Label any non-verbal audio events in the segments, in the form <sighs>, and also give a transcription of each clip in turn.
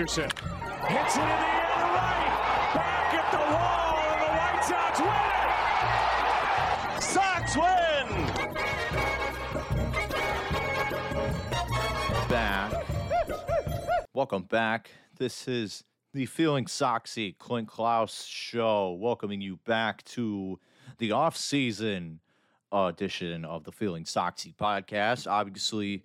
Anderson hits it in the air right. Back at the wall, and the White back. Sox win. <laughs> Welcome back. This is the Feeling Soxy Clint Klaus show, welcoming you back to the off-season edition of the Feeling Soxy podcast. Obviously,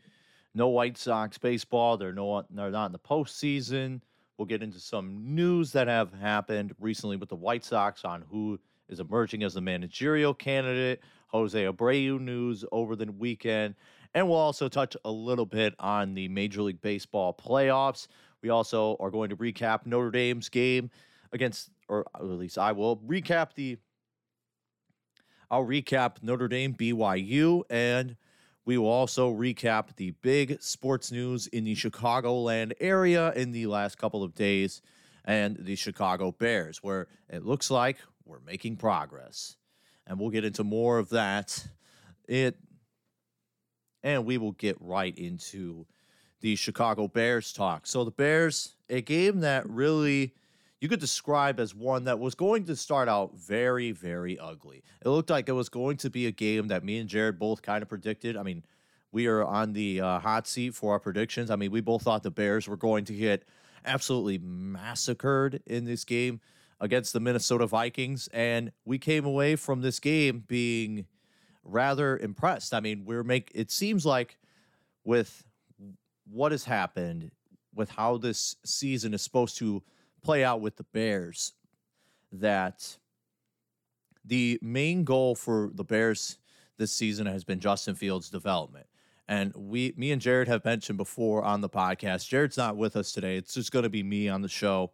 no White Sox baseball. They're no, they're not in the postseason. We'll get into some news that have happened recently with the White Sox on who is emerging as the managerial candidate. Jose Abreu news over the weekend. And we'll also touch a little bit on the Major League Baseball playoffs. We also are going to recap Notre Dame's game against, or at least I will recap the. I'll recap Notre Dame BYU, and we will also recap the big sports news in the Chicagoland area in the last couple of days and the Chicago Bears, where it looks like we're making progress. And we'll get into more of that. It and we will get right into the Chicago Bears talk. So the Bears, a game that really you could describe as one that was going to start out very, very ugly. It looked like it was going to be a game that me and Jared both kind of predicted. I mean, we are on the uh, hot seat for our predictions. I mean, we both thought the Bears were going to get absolutely massacred in this game against the Minnesota Vikings, and we came away from this game being rather impressed. I mean, we're make it seems like with what has happened, with how this season is supposed to play out with the Bears, that the main goal for the Bears this season has been Justin Fields' development. And we, me and Jared have mentioned before on the podcast. Jared's not with us today. It's just going to be me on the show.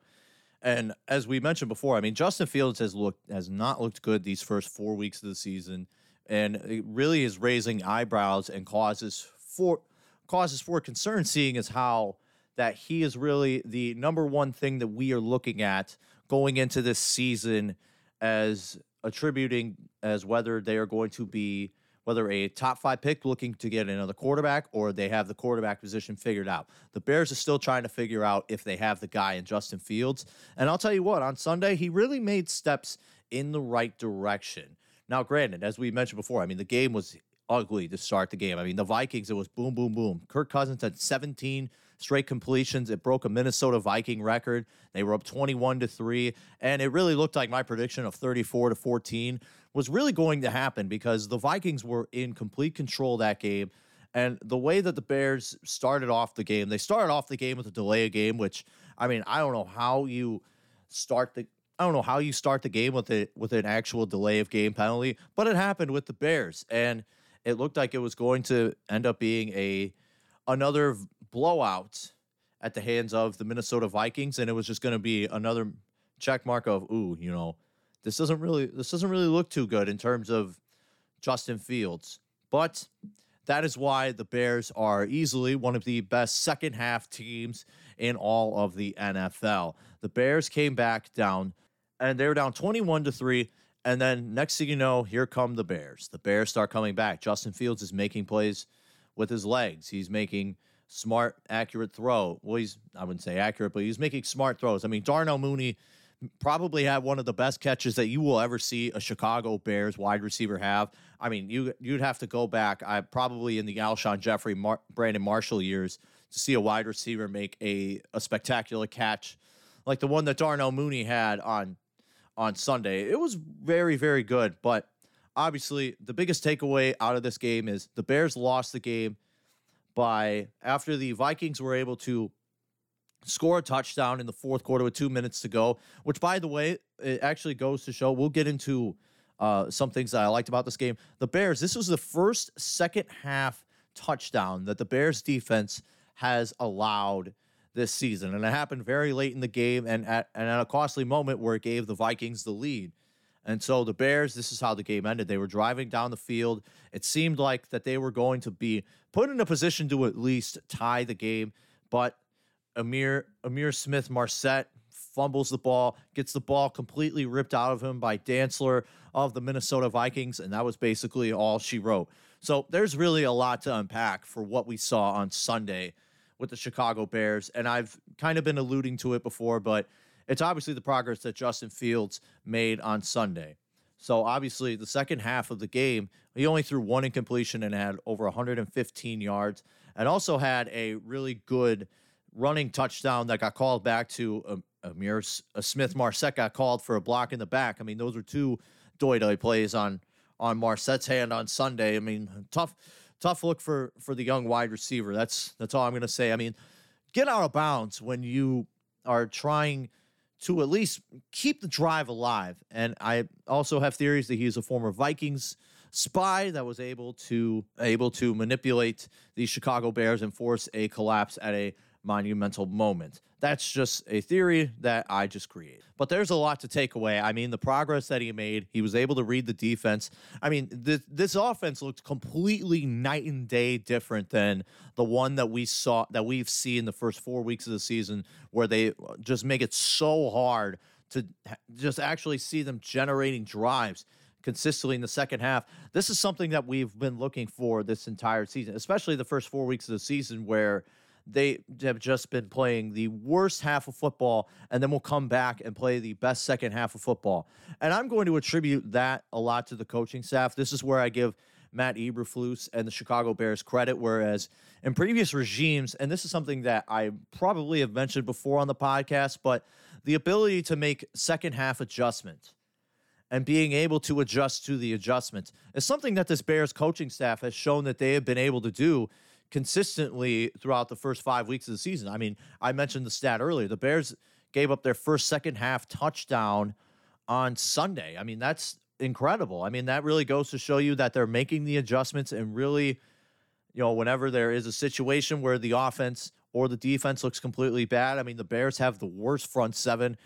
And as we mentioned before, I mean, Justin Fields has looked has not looked good these first four weeks of the season and it really is raising eyebrows and causes for causes for concern seeing as how that he is really the number one thing that we are looking at going into this season as attributing as whether they are going to be whether a top five pick looking to get another quarterback or they have the quarterback position figured out. The Bears are still trying to figure out if they have the guy in Justin Fields. And I'll tell you what, on Sunday, he really made steps in the right direction. Now, granted, as we mentioned before, I mean, the game was ugly to start the game. I mean, the Vikings, it was boom, boom, boom. Kirk Cousins had 17 straight completions. It broke a Minnesota Viking record. They were up 21 to 3. And it really looked like my prediction of 34 to 14 was really going to happen because the Vikings were in complete control that game. And the way that the Bears started off the game, they started off the game with a delay of game, which I mean, I don't know how you start the I don't know how you start the game with it with an actual delay of game penalty, but it happened with the Bears, and it looked like it was going to end up being a another blowout at the hands of the Minnesota Vikings, and it was just going to be another check mark of ooh, you know, this doesn't really this doesn't really look too good in terms of Justin Fields, but. That is why the Bears are easily one of the best second half teams in all of the NFL. The Bears came back down and they were down 21 to 3 and then next thing you know here come the bears the bears start coming back justin fields is making plays with his legs he's making smart accurate throw well he's i wouldn't say accurate but he's making smart throws i mean darnell mooney probably had one of the best catches that you will ever see a chicago bears wide receiver have i mean you you'd have to go back i probably in the alshon jeffery Mar- brandon marshall years to see a wide receiver make a, a spectacular catch like the one that darnell mooney had on on Sunday. It was very, very good. But obviously, the biggest takeaway out of this game is the Bears lost the game by after the Vikings were able to score a touchdown in the fourth quarter with two minutes to go, which, by the way, it actually goes to show we'll get into uh, some things that I liked about this game. The Bears, this was the first second half touchdown that the Bears defense has allowed this season. And it happened very late in the game and at, and at a costly moment where it gave the Vikings the lead. And so the Bears, this is how the game ended. They were driving down the field. It seemed like that they were going to be put in a position to at least tie the game, but Amir Ihmir Smith Marsette fumbles the ball, gets the ball completely ripped out of him by Dantzler of the Minnesota Vikings, and that was basically all she wrote. So there's really a lot to unpack for what we saw on Sunday with the Chicago Bears. And I've kind of been alluding to it before, but it's obviously the progress that Justin Fields made on Sunday. So obviously, the second half of the game, he only threw one incompletion and had over 115 yards, and also had a really good running touchdown that got called back to um, Ihmir uh, Smith. Marsette got called for a block in the back. I mean, those are two doy doy plays on on Marsette's hand on Sunday. I mean, tough tough look for for the young wide receiver. That's that's all I'm going to say. I mean, get out of bounds when you are trying to at least keep the drive alive. And I also have theories that he's a former Vikings spy that was able to able to manipulate the Chicago Bears and force a collapse at a monumental moment. That's just a theory that I just created. But there's a lot to take away. I mean, the progress that he made, he was able to read the defense. I mean, th- this offense looked completely night and day different than the one that we saw that we've seen the first 4 weeks of the season where they uh, just make it so hard to just actually see them generating drives consistently in the second half. This is something that we've been looking for this entire season, especially the first 4 weeks of the season where they have just been playing the worst half of football and then we'll come back and play the best second half of football. And I'm going to attribute that a lot to the coaching staff. This is where I give Matt Eberflus and the Chicago Bears credit, whereas in previous regimes, and this is something that I probably have mentioned before on the podcast, but the ability to make second half adjustments and being able to adjust to the adjustments is something that this Bears coaching staff has shown that they have been able to do consistently throughout the first five weeks of the season. I mean, I mentioned the stat earlier. The Bears gave up their first second half touchdown on Sunday. I mean, that's incredible. I mean, that really goes to show you that they're making the adjustments and really, you know, whenever there is a situation where the offense or the defense looks completely bad, I mean, the Bears have the worst front seven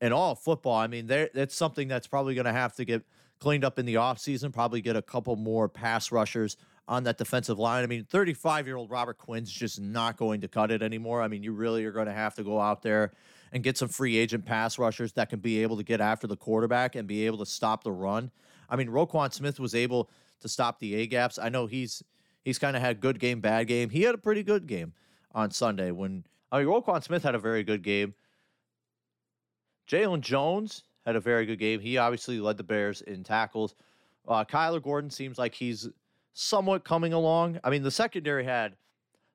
in all football. I mean, that's something that's probably going to have to get cleaned up in the offseason, probably get a couple more pass rushers on that defensive line. I mean, 35 year old Robert Quinn's just not going to cut it anymore. I mean, you really are going to have to go out there and get some free agent pass rushers that can be able to get after the quarterback and be able to stop the run. I mean, Roquan Smith was able to stop the A gaps. I know he's he's kind of had good game, bad game. He had a pretty good game on Sunday when I mean Roquan Smith had a very good game. Jaylon Jones had a very good game. He obviously led the Bears in tackles. Uh, Kyler Gordon seems like he's somewhat coming along. I mean, the secondary had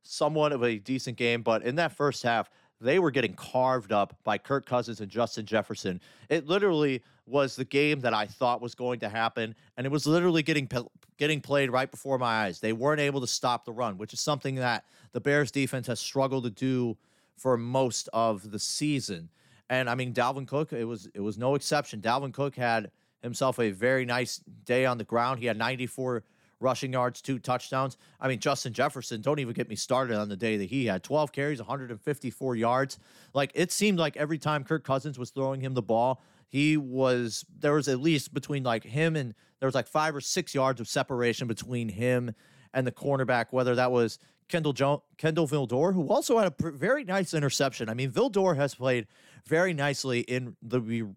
somewhat of a decent game, but in that first half, they were getting carved up by Kirk Cousins and Justin Jefferson. It literally was the game that I thought was going to happen, and it was literally getting getting played right before my eyes. They weren't able to stop the run, which is something that the Bears defense has struggled to do for most of the season. And I mean, Dalvin Cook, it was it was no exception. Dalvin Cook had himself a very nice day on the ground. He had 94 rushing yards, two touchdowns. I mean, Justin Jefferson, don't even get me started on the day that he had 12 carries, 154 yards. Like it seemed like every time Kirk Cousins was throwing him the ball, he was there was at least between like him and there was like five or six yards of separation between him and the cornerback, whether that was Kendall jo- Kindle Vildor, who also had a pr- very nice interception. I mean, Vildor has played very nicely in the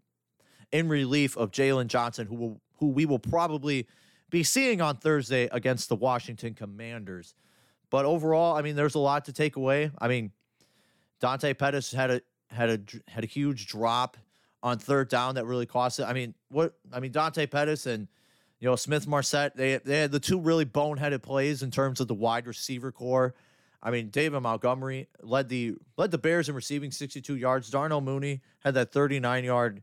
in relief of Jaylon Johnson, who will, who we will probably be seeing on Thursday against the Washington Commanders. But overall, I mean, there's a lot to take away. I mean, Dante Pettis had a had a had a huge drop on third down that really cost it. I mean, what I mean, Dante Pettis and you know Smith Marsette, they they had the two really boneheaded plays in terms of the wide receiver corps. I mean, David Montgomery led the led the Bears in receiving 62 yards. Darnell Mooney had that 39 yard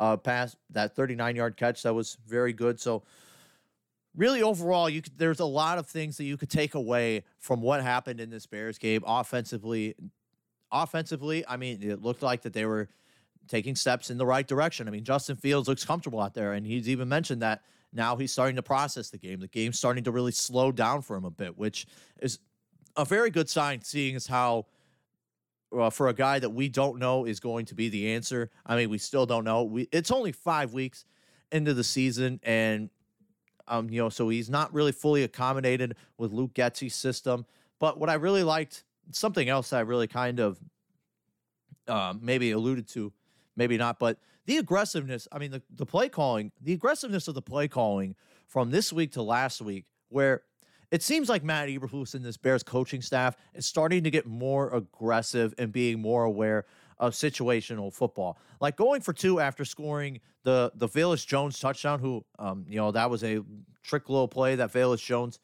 uh, pass, that 39 yard catch that was very good. So really overall you could, there's a lot of things that you could take away from what happened in this Bears game offensively offensively I mean it looked like that they were taking steps in the right direction. I mean Justin Fields looks comfortable out there and he's even mentioned that now he's starting to process the game. The game's starting to really slow down for him a bit which is a very good sign seeing as how uh, for a guy that we don't know is going to be the answer. I mean we still don't know. We it's only 5 weeks into the season and um, you know, so he's not really fully accommodated with Luke Getsy's system. But what I really liked, something else I really kind of uh, maybe alluded to, maybe not, but the aggressiveness. I mean, the, the play calling, the aggressiveness of the play calling from this week to last week, where it seems like Matt Eberflus and this Bears coaching staff is starting to get more aggressive and being more aware of situational football. Like going for two after scoring the the Velus Jones touchdown, who um, you know, that was a trick little play that Velus Jones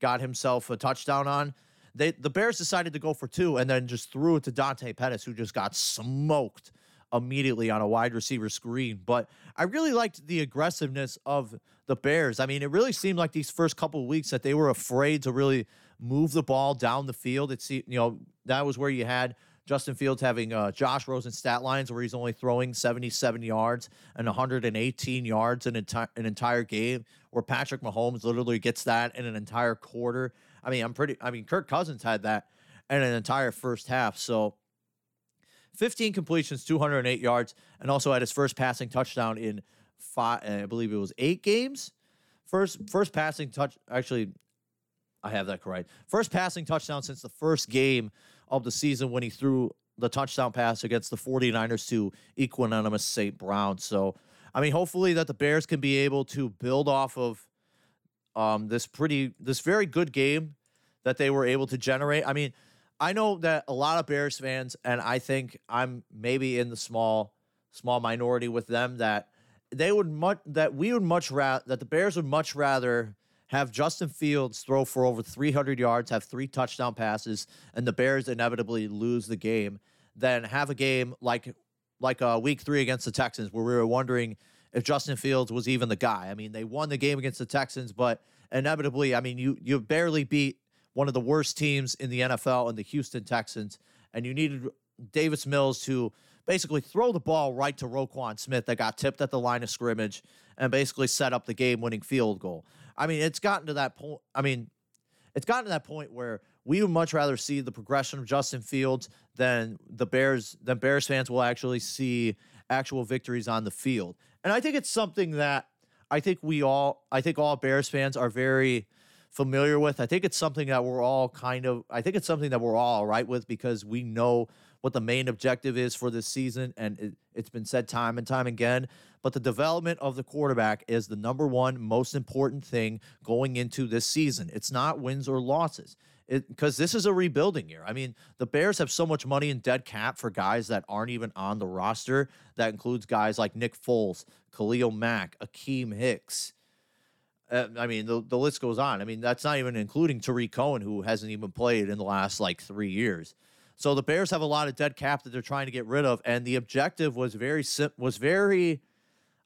got himself a touchdown on. They the Bears decided to go for two and then just threw it to Dante Pettis, who just got smoked immediately on a wide receiver screen. But I really liked the aggressiveness of the Bears. I mean, it really seemed like these first couple weeks that they were afraid to really move the ball down the field. It's you know that was where you had Justin Fields having uh, Josh Rosen stat lines where he's only throwing 77 yards and 118 yards in an entire game, where Patrick Mahomes literally gets that in an entire quarter. I mean, I'm pretty. I mean, Kirk Cousins had that in an entire first half. So 15 completions, 208 yards, and also had his first passing touchdown in five, I believe it was eight games. First, first passing touch. Actually, I have that correct. First passing touchdown since the first game of the season when he threw the touchdown pass against the 49ers to Equanimeous St. Brown. So, I mean, hopefully that the Bears can be able to build off of um, this pretty, this very good game that they were able to generate. I mean, I know that a lot of Bears fans, and I think I'm maybe in the small small minority with them that they would much that we would much rather that the Bears would much rather have Justin Fields throw for over 300 yards, have three touchdown passes, and the Bears inevitably lose the game than have a game like like uh, week three against the Texans where we were wondering if Justin Fields was even the guy. I mean, they won the game against the Texans, but inevitably, I mean, you you barely beat one of the worst teams in the NFL in the Houston Texans, and you needed Davis Mills to basically throw the ball right to Roquan Smith that got tipped at the line of scrimmage and basically set up the game winning field goal. I mean, it's gotten to that point. I mean, it's gotten to that point where we would much rather see the progression of Justin Fields than the Bears than Bears fans will actually see actual victories on the field. And I think it's something that I think we all I think all Bears fans are very familiar with. I think it's something that we're all kind of, I think it's something that we're all all right with because we know what the main objective is for this season. And it, it's been said time and time again. But the development of the quarterback is the number one most important thing going into this season. It's not wins or losses because this is a rebuilding year. I mean, the Bears have so much money in dead cap for guys that aren't even on the roster. That includes guys like Nick Foles, Khalil Mack, Akiem Hicks. Uh, I mean, the, the list goes on. I mean, that's not even including Tarik Cohen, who hasn't even played in the last like three years. So the Bears have a lot of dead cap that they're trying to get rid of, and the objective was very was very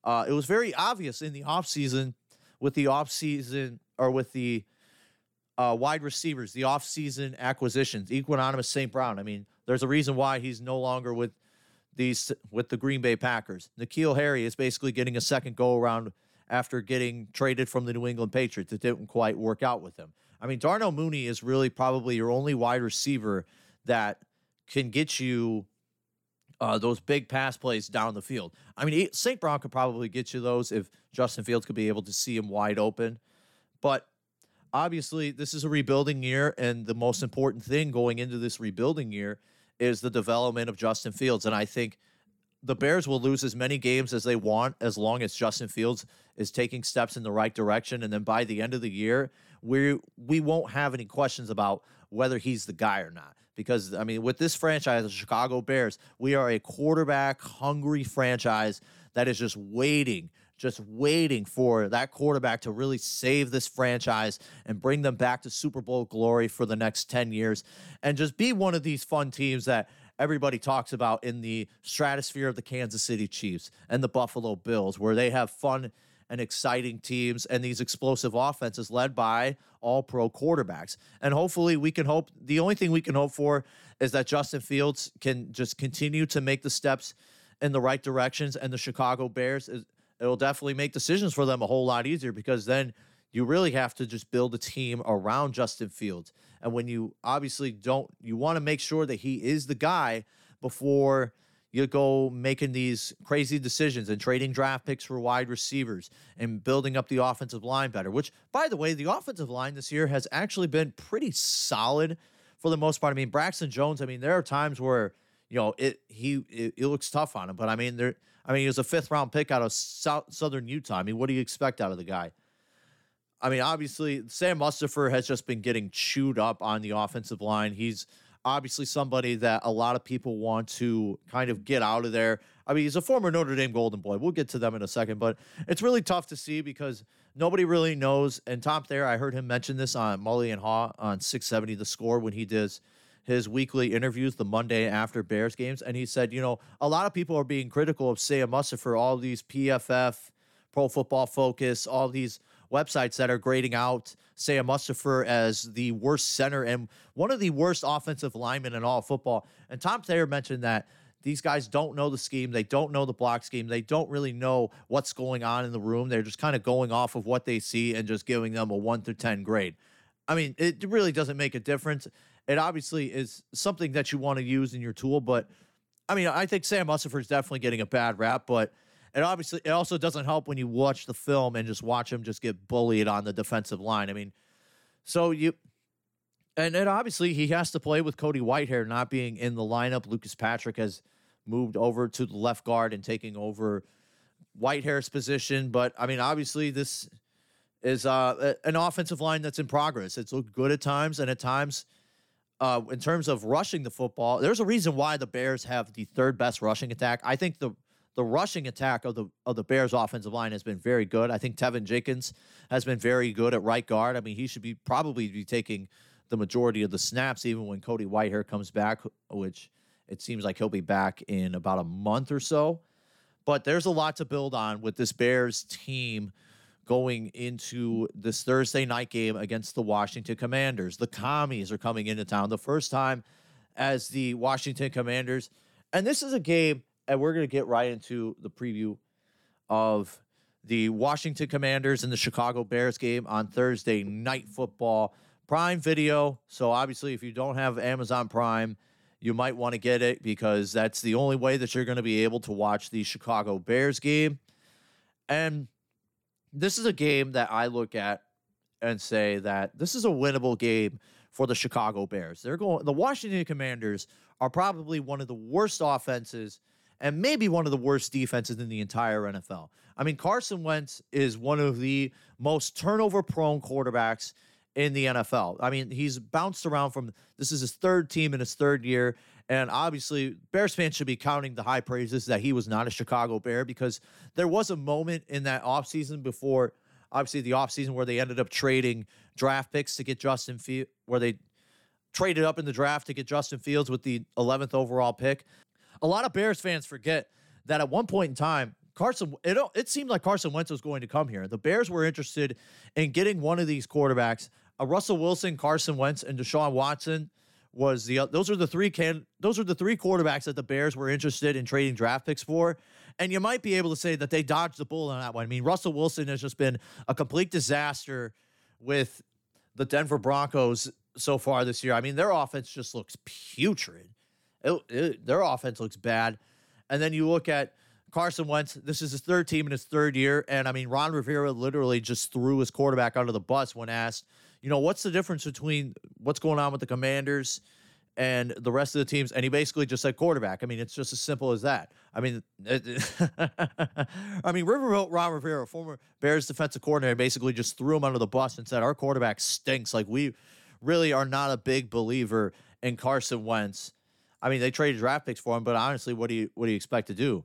uh, it was very obvious in the offseason with the offseason or with the uh, wide receivers, the offseason acquisitions, Equanimeous St. Brown. I mean, there's a reason why he's no longer with these with the Green Bay Packers. N'Keal Harry is basically getting a second go around after getting traded from the New England Patriots. It didn't quite work out with him. I mean, Darnell Mooney is really probably your only wide receiver that can get you uh, those big pass plays down the field. I mean, St. Brown could probably get you those if Justin Fields could be able to see him wide open. But obviously, this is a rebuilding year, and the most important thing going into this rebuilding year is the development of Justin Fields. And I think – the Bears will lose as many games as they want as long as Justin Fields is taking steps in the right direction. And then by the end of the year, we we won't have any questions about whether he's the guy or not. Because I mean, with this franchise, the Chicago Bears, we are a quarterback hungry franchise that is just waiting, just waiting for that quarterback to really save this franchise and bring them back to Super Bowl glory for the next 10 years and just be one of these fun teams that everybody talks about in the stratosphere of the Kansas City Chiefs and the Buffalo Bills, where they have fun and exciting teams and these explosive offenses led by all pro quarterbacks. And hopefully, we can hope the only thing we can hope for is that Justin Fields can just continue to make the steps in the right directions. And the Chicago Bears, it'll definitely make decisions for them a whole lot easier because then you really have to just build a team around Justin Fields. And when you obviously don't, you want to make sure that he is the guy before you go making these crazy decisions and trading draft picks for wide receivers and building up the offensive line better. Which, by the way, the offensive line this year has actually been pretty solid for the most part. I mean, Braxton Jones. I mean, there are times where you know it he it, it looks tough on him, but I mean there. I mean, he was a fifth round pick out of South, Southern Utah. I mean, what do you expect out of the guy? I mean, obviously, Sam Mustipher has just been getting chewed up on the offensive line. He's obviously somebody that a lot of people want to kind of get out of there. I mean, he's a former Notre Dame Golden Boy. We'll get to them in a second, but it's really tough to see because nobody really knows. And Tom Thayer, I heard him mention this on Mully and Haw on 670 The Score when he does his weekly interviews the Monday after Bears games. And he said, you know, a lot of people are being critical of Sam for all these PFF, Pro Football Focus, all these websites that are grading out Sam Mustipher as the worst center and one of the worst offensive linemen in all football. And Tom Thayer mentioned that these guys don't know the scheme. They don't know the block scheme. They don't really know what's going on in the room. They're just kind of going off of what they see and just giving them a one through 10 grade. I mean, it really doesn't make a difference. It obviously is something that you want to use in your tool, but I mean, I think Sam Mustipher is definitely getting a bad rap, but it obviously it also doesn't help when you watch the film and just watch him just get bullied on the defensive line. I mean, so you and then obviously he has to play with Cody Whitehair not being in the lineup. Lucas Patrick has moved over to the left guard and taking over Whitehair's position. But I mean, obviously, this is uh, an offensive line that's in progress. It's looked good at times, and at times, uh, in terms of rushing the football, there's a reason why the Bears have the third best rushing attack. I think the the rushing attack of the of the Bears offensive line has been very good. I think Teven Jenkins has been very good at right guard. I mean, he should be probably be taking the majority of the snaps, even when Cody Whitehair comes back, which it seems like he'll be back in about a month or so. But there's a lot to build on with this Bears team going into this Thursday night game against the Washington Commanders. The commies are coming into town the first time as the Washington Commanders. And this is a game, and we're going to get right into the preview of the Washington Commanders and the Chicago Bears game on Thursday night football. Prime video. So obviously, if you don't have Amazon Prime, you might want to get it because that's the only way that you're going to be able to watch the Chicago Bears game. And this is a game that I look at and say that this is a winnable game for the Chicago Bears. They're going the Washington Commanders are probably one of the worst offenses and maybe one of the worst defenses in the entire NFL. I mean, Carson Wentz is one of the most turnover prone quarterbacks in the NFL. I mean, he's bounced around from this is his third team in his third year. And obviously, Bears fans should be counting the high praises that he was not a Chicago Bear because there was a moment in that offseason before, obviously, the offseason where they ended up trading draft picks to get Justin Fields, where they traded up in the draft to get Justin Fields with the 11th overall pick. A lot of Bears fans forget that at one point in time, Carson, it, it seemed like Carson Wentz was going to come here. The Bears were interested in getting one of these quarterbacks Russell Wilson, Carson Wentz, and Deshaun Watson was the those are the three can those are the three quarterbacks that the Bears were interested in trading draft picks for. And you might be able to say that they dodged the bullet on that one. I mean, Russell Wilson has just been a complete disaster with the Denver Broncos so far this year. I mean, their offense just looks putrid. It, it, their offense looks bad. And then you look at Carson Wentz. This is his third team in his third year, and I mean, Ron Rivera literally just threw his quarterback under the bus when asked you know, what's the difference between what's going on with the Commanders and the rest of the teams? And he basically just said quarterback. I mean, it's just as simple as that. I mean, <laughs> I mean, Riverboat Ron Rivera, former Bears defensive coordinator, basically just threw him under the bus and said, "Our quarterback stinks. Like we really are not a big believer in Carson Wentz." I mean, they traded draft picks for him, but honestly, what do you what do you expect to do?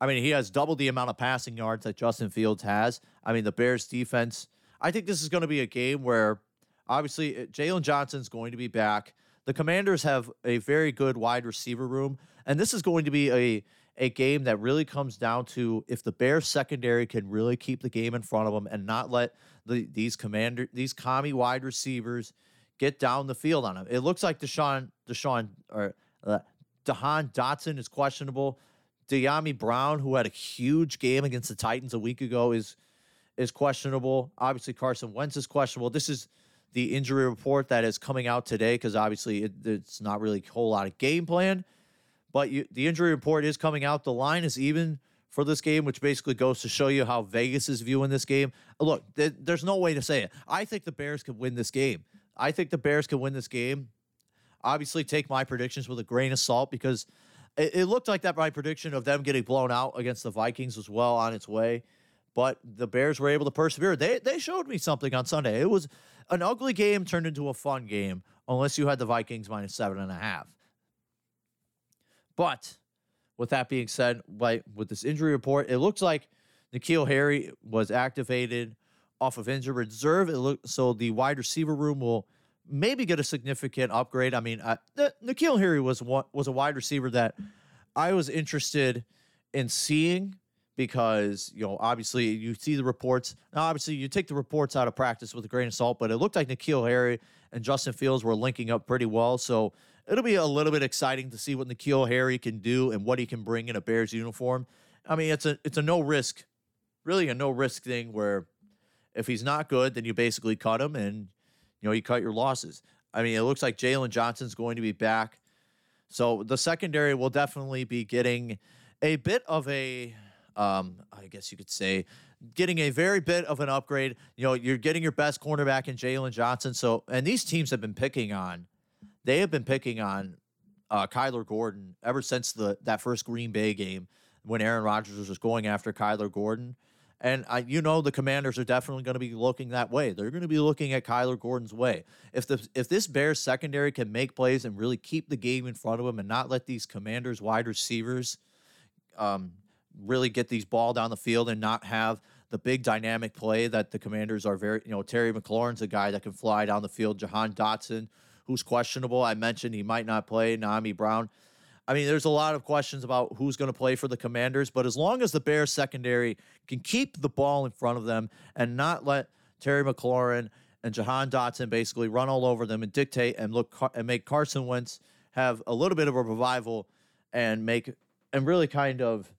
I mean, he has double the amount of passing yards that Justin Fields has. I mean, the Bears defense. I think this is going to be a game where Obviously, eh, Jalen Jaylon Johnson's going to be back. The Commanders have a very good wide receiver room, and this is going to be a a game that really comes down to if the Bears secondary can really keep the game in front of them and not let the, these commander these commie wide receivers get down the field on them. It looks like Deshaun Deshaun or uh, Jahan Dotson is questionable. Dyami Brown, who had a huge game against the Titans a week ago, is is questionable. Obviously, Carson Wentz is questionable. This is the injury report that is coming out today because obviously it, it's not really a whole lot of game plan. But you, the injury report is coming out. The line is even for this game, which basically goes to show you how Vegas is viewing this game. Look, th- there's no way to say it. I think the Bears can win this game. I think the Bears can win this game. Obviously, take my predictions with a grain of salt because it, it looked like that my prediction of them getting blown out against the Vikings was well on its way. but the Bears were able to persevere. They they showed me something on Sunday. It was an ugly game turned into a fun game, unless you had the Vikings minus seven and a half. But with that being said, like with this injury report, it looks like N'Keal Harry was activated off of injured reserve. It look so the wide receiver room will maybe get a significant upgrade. I mean, uh, N'Keal Harry was one, was a wide receiver that I was interested in seeing because you know obviously you see the reports. Now, obviously, you take the reports out of practice with a grain of salt, but it looked like N'Keal Harry and Justin Fields were linking up pretty well. So it'll be a little bit exciting to see what N'Keal Harry can do and what he can bring in a Bears uniform. I mean, it's a it's a no risk, really a no risk thing where if he's not good, then you basically cut him and you know you cut your losses. I mean, it looks like Jaylon Johnson's going to be back. So the secondary will definitely be getting a bit of a um, I guess you could say, getting a very bit of an upgrade. You know, you're getting your best cornerback in Jaylon Johnson. So, and these teams have been picking on, they have been picking on uh, Kyler Gordon ever since the that first Green Bay game when Aaron Rodgers was going after Kyler Gordon. And I, you know, the Commanders are definitely going to be looking that way. They're going to be looking at Kyler Gordon's way. If the if this Bears secondary can make plays and really keep the game in front of them and not let these Commanders wide receivers um, really get these ball down the field and not have the big dynamic play that the commanders are very, you know, Terry McLaurin's a guy that can fly down the field. Jahan Dotson, who's questionable. I mentioned he might not play. Dyami Brown. I mean, there's a lot of questions about who's going to play for the commanders, but as long as the Bears secondary can keep the ball in front of them and not let Terry McLaurin and Jahan Dotson basically run all over them and dictate and look and make Carson Wentz have a little bit of a revival and make and really kind of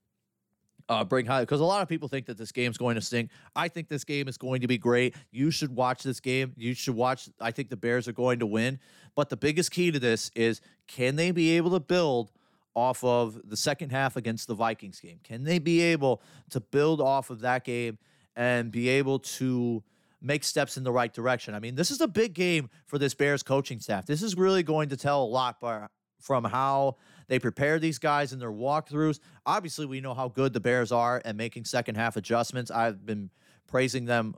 uh, bring high because a lot of people think that this game's going to stink. I think this game is going to be great. You should watch this game. You should watch. I think the Bears are going to win. But the biggest key to this is can they be able to build off of the second half against the Vikings game? Can they be able to build off of that game and be able to make steps in the right direction? I mean, this is a big game for this Bears coaching staff. This is really going to tell a lot by, from how they prepare these guys in their walkthroughs. Obviously, we know how good the Bears are at making second half adjustments. I've been praising them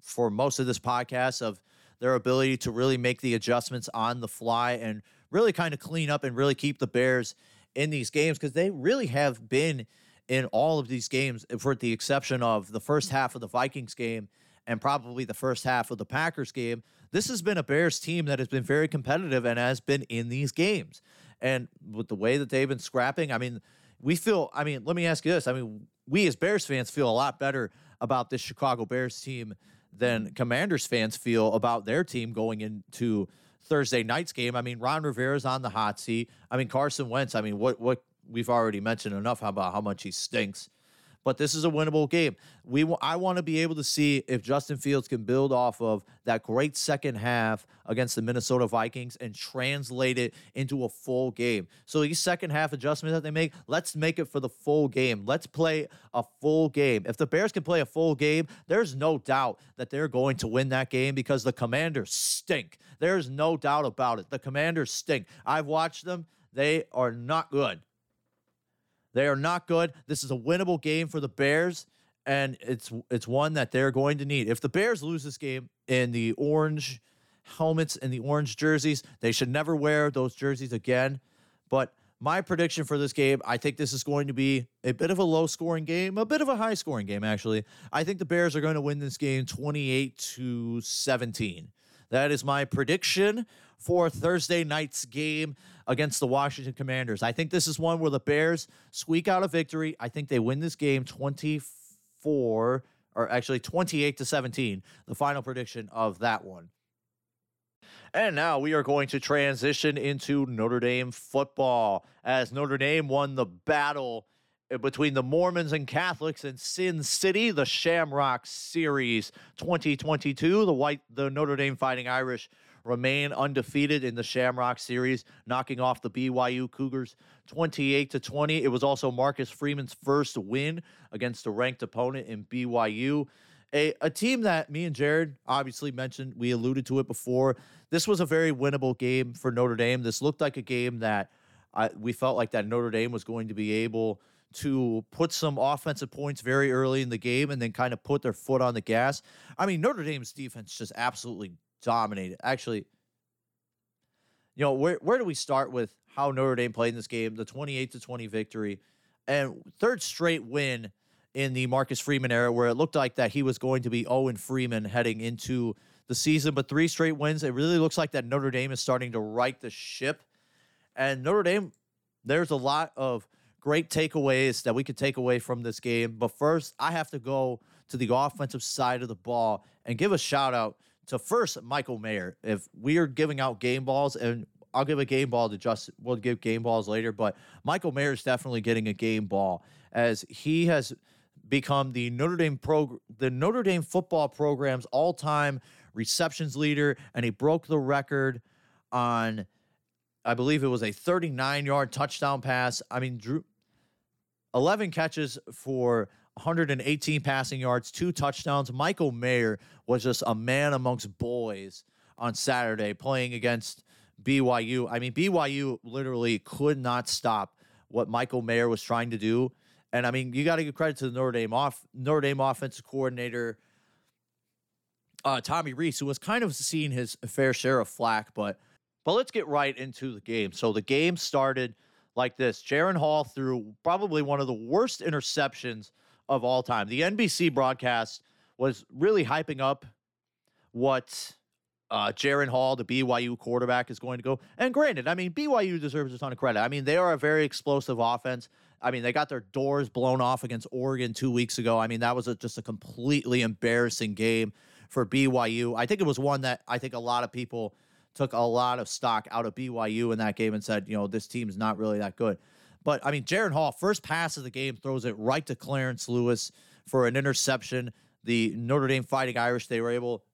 for most of this podcast of their ability to really make the adjustments on the fly and really kind of clean up and really keep the Bears in these games because they really have been in all of these games, eh, for the exception of the first mm-hmm. half of the Vikings game and probably the first half of the Packers game. This has been a Bears team that has been very competitive and has been in these games. And with the way that they've been scrapping, I mean, we feel, I mean, let me ask you this. I mean, we as Bears fans feel a lot better about this Chicago Bears team than mm-hmm. Commanders fans feel about their team going into Thursday night's game. I mean, Ron Rivera's on the hot seat. I mean, Carson Wentz, I mean, what what we've already mentioned enough about how much he stinks but this is a winnable game. We I want to be able to see if Justin Fields can build off of that great second half against the Minnesota Vikings and translate it into a full game. So these second half adjustments that they make, let's make it for the full game. Let's play a full game. If the Bears can play a full game, there's no doubt that they're going to win that game because the Commanders stink. There's no doubt about it. The Commanders stink. I've watched them. They are not good. They are not good. This is a winnable game for the Bears, and it's it's one that they're going to need. If the Bears lose this game in the orange helmets and the orange jerseys, they should never wear those jerseys again. But my prediction for this game, I think this is going to be a bit of a low scoring game, a bit of a high scoring game, actually. I think the Bears are going to win this game 28 to 17. That is my prediction for Thursday night's game against the Washington Commanders. I think this is one where the Bears squeak out a victory. I think they win this game 24 or actually 28 to 17, the final prediction of that one. And now we are going to transition into Notre Dame football as Notre Dame won the battle Uh, between the Mormons and Catholics in Sin City, the Shamrock Series 2022. The white the Notre Dame Fighting Irish remain undefeated in the Shamrock Series, knocking off the BYU Cougars 28 to 20. It was also Marcus Freeman's first win against a ranked opponent in BYU. A, a team that me and Jared obviously mentioned, we alluded to it before. This was a very winnable game for Notre Dame. This looked like a game that I, we felt like that Notre Dame was going to be able to put some offensive points very early in the game and then kind of put their foot on the gas. I mean, Notre Dame's defense just absolutely dominated. Actually, you know, where where do we start with how Notre Dame played in this game? The 28 to 20 victory and third straight win in the Marcus Freeman era where it looked like that he was going to be oh Owen Freeman heading into the season, but three straight wins. It really looks like that Notre Dame is starting to right the ship. And Notre Dame, there's a lot of great takeaways that we could take away from this game. But first, I have to go to the offensive side of the ball and give a shout out to first Michael Mayer. If we are giving out game balls, and I'll give a game ball to Justin, we'll give game balls later, but Michael Mayer is definitely getting a game ball as he has become the Notre Dame pro the Notre Dame football program's all-time receptions leader, and he broke the record on I believe it was a 39-yard touchdown pass. I mean, Drew 11 catches for 118 passing yards, two touchdowns. Michael Mayer was just a man amongst boys on Saturday playing against BYU. I mean, BYU literally could not stop what Michael Mayer was trying to do. And I mean, you got to give credit to the Notre Dame off Notre Dame offensive coordinator uh, Tommy Rees, who was kind of seeing his fair share of flack. But but let's get right into the game. So the game started like this: Jaren Hall threw probably one of the worst interceptions of all time. The NBC broadcast was really hyping up what uh, Jaren Hall, the BYU quarterback, is going to go. And granted, I mean, BYU deserves a ton of credit. I mean, they are a very explosive offense. I mean, they got their doors blown off against Oregon two weeks ago. I mean, that was a, just a completely embarrassing game for BYU. I think it was one that I think a lot of people took a lot of stock out of BYU in that game and said, you know, this team's not really that good. But I mean, Jaren Hall, first pass of the game, throws it right to Clarence Lewis for an interception. The Notre Dame Fighting Irish, they were able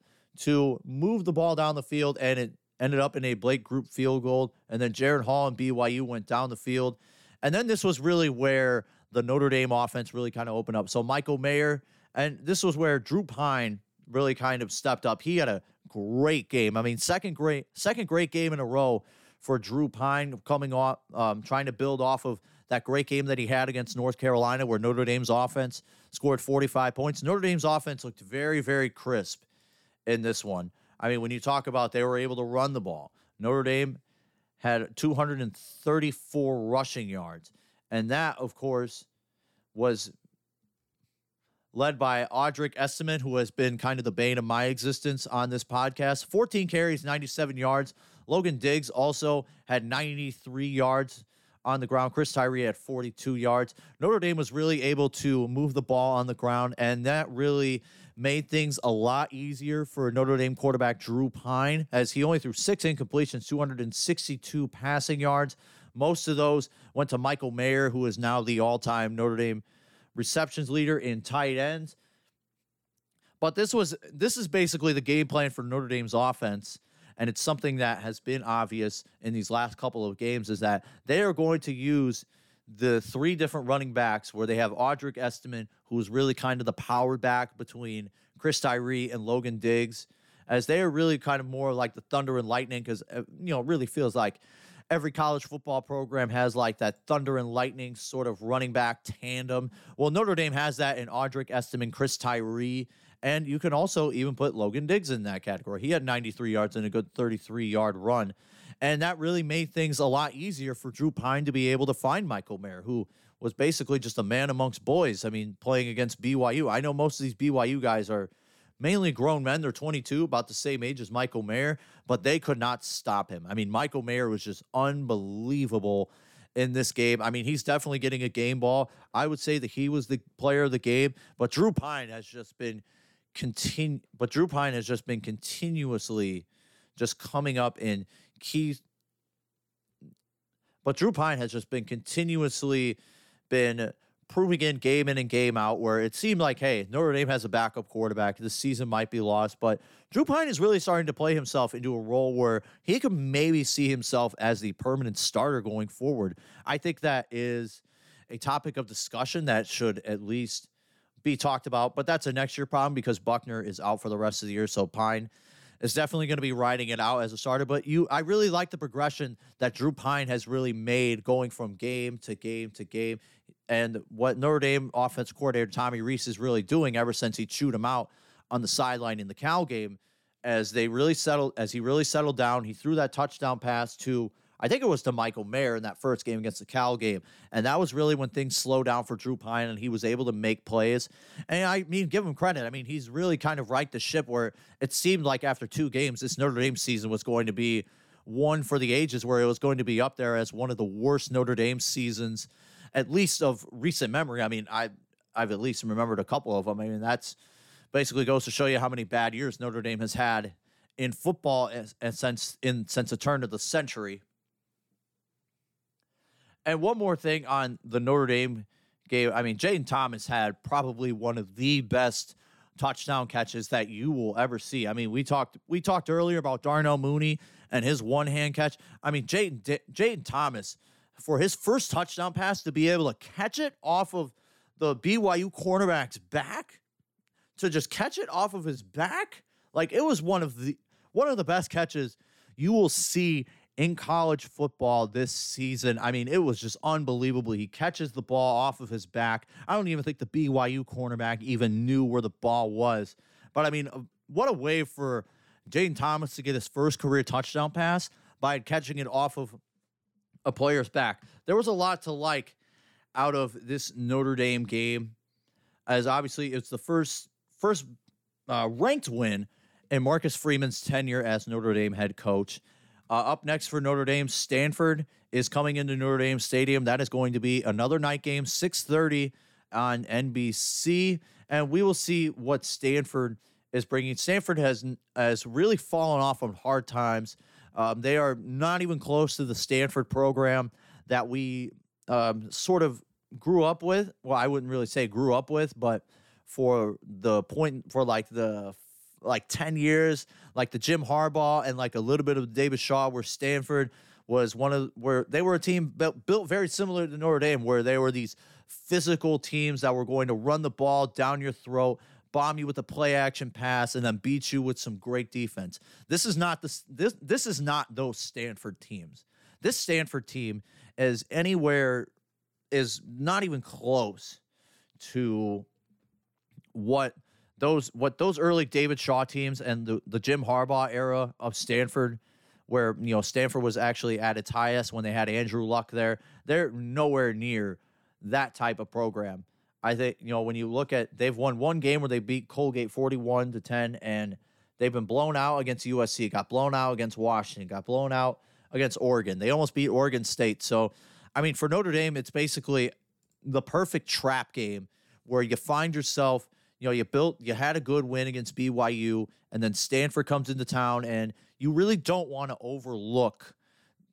to move the ball down the field, and it ended up in a Blake Grupe field goal. And then Jaren Hall and BYU went down the field. And then this was really where the Notre Dame offense really kind of opened up. So Michael Mayer, and this was where Drew Pyne really kind of stepped up. He had a great game. I mean, second great second great game in a row for Drew Pyne coming off um, trying to build off of that great game that he had against North Carolina where Notre Dame's offense scored 45 points. Notre Dame's offense looked very very crisp in this one. I mean, when you talk about they were able to run the ball, Notre Dame had 234 rushing yards. And that, of course, was led by Audric Estime, who has been kind of the bane of my existence on this podcast. 14 carries, 97 yards. Logan Diggs also had 93 yards on the ground. Chris Tyree had 42 yards. Notre Dame was really able to move the ball on the ground, and that really made things a lot easier for Notre Dame quarterback Drew Pyne, as he only threw six incompletions, 262 passing yards. Most of those went to Michael Mayer, who is now the all time Notre Dame receptions leader in tight ends. But this was this is basically the game plan for Notre Dame's offense. And it's something that has been obvious in these last couple of games is that they are going to use the three different running backs where they have Audric Estime, who's really kind of the power back between Chris Tyree and Logan Diggs, as they are really kind of more like the thunder and lightning, because, uh, you know, it really feels like every college football program has like that thunder and lightning sort of running back tandem. Well, Notre Dame has that in Audric Estime and Chris Tyree. And you can also even put Logan Diggs in that category. He had 93 yards and a good 33 yard run. And that really made things a lot easier for Drew Pyne to be able to find Michael Mayer, who was basically just a man amongst boys. I mean, playing against BYU. I know most of these BYU guys are mainly grown men. They're 22, about the same age as Michael Mayer, but they could not stop him. I mean, Michael Mayer was just unbelievable in this game. I mean, he's definitely getting a game ball. I would say that he was the player of the game, but Drew Pyne has just been continue but Drew Pyne has just been continuously just coming up in key but Drew Pyne has just been continuously been proving in game in and game out where it seemed like, hey, Notre Dame has a backup quarterback. This season might be lost, but Drew Pyne is really starting to play himself into a role where he could maybe see himself as the permanent starter going forward. I think that is a topic of discussion that should at least be talked about, but that's a next year problem because Buchner is out for the rest of the year. So Pyne is definitely going to be riding it out as a starter. But you, I really like the progression that Drew Pyne has really made going from game to game to game. And what Notre Dame offense coordinator Tommy Rees is really doing ever since he chewed him out on the sideline in the Cal game, as they really settled, as he really settled down. He threw that touchdown pass to, I think it was to Michael Mayer in that first game against the Cal game, and that was really when things slowed down for Drew Pyne, and he was able to make plays. And I mean, give him credit. I mean, he's really kind of right the ship where it seemed like after two games, this Notre Dame season was going to be one for the ages, where it was going to be up there as one of the worst Notre Dame seasons at least of recent memory. I mean, I I've at least remembered a couple of them. I mean, that's basically goes to show you how many bad years Notre Dame has had in football and, since in since the turn of the century. And one more thing on the Notre Dame game. I mean, Jayden Thomas had probably one of the best touchdown catches that you will ever see. I mean, we talked we talked earlier about Darnell Mooney and his one hand catch. I mean, Jayden Jayden Thomas for his first touchdown pass to be able to catch it off of the BYU cornerback's back, to just catch it off of his back, like it was one of the one of the best catches you will see in college football this season. I mean, it was just unbelievable. He catches the ball off of his back. I don't even think the BYU cornerback even knew where the ball was. But I mean, uh, what a way for Jayden Thomas to get his first career touchdown pass by catching it off of a player's back. There was a lot to like out of this Notre Dame game, as obviously it's the first first uh, ranked win in Marcus Freeman's tenure as Notre Dame head coach. Uh, up next for Notre Dame, Stanford is coming into Notre Dame Stadium. That is going to be another night game, 6:30 on NBC, and we will see what Stanford is bringing. Stanford has has really fallen off on hard times. Um, they are not even close to the Stanford program that we um, sort of grew up with. Well, I wouldn't really say grew up with, but for the point for like the like 10 years, like the Jim Harbaugh and like a little bit of David Shaw, where Stanford was one of where they were a team built, built very similar to Notre Dame, where they were these physical teams that were going to run the ball down your throat, bomb you with a play action pass, and then beat you with some great defense. This is not this this this is not those Stanford teams. This Stanford team is anywhere is not even close to what those what those early David Shaw teams and the, the Jim Harbaugh era of Stanford, where you know Stanford was actually at its highest when they had Andrew Luck there. They're nowhere near that type of program. I think you know when you look at they've won one game where they beat Colgate forty one to ten, and they've been blown out against USC, got blown out against Washington, got blown out against Oregon. They almost beat Oregon State. So, I mean, for Notre Dame, it's basically the perfect trap game where you find yourself. You know, you built, you had a good win against BYU, and then Stanford comes into town, and you really don't want to overlook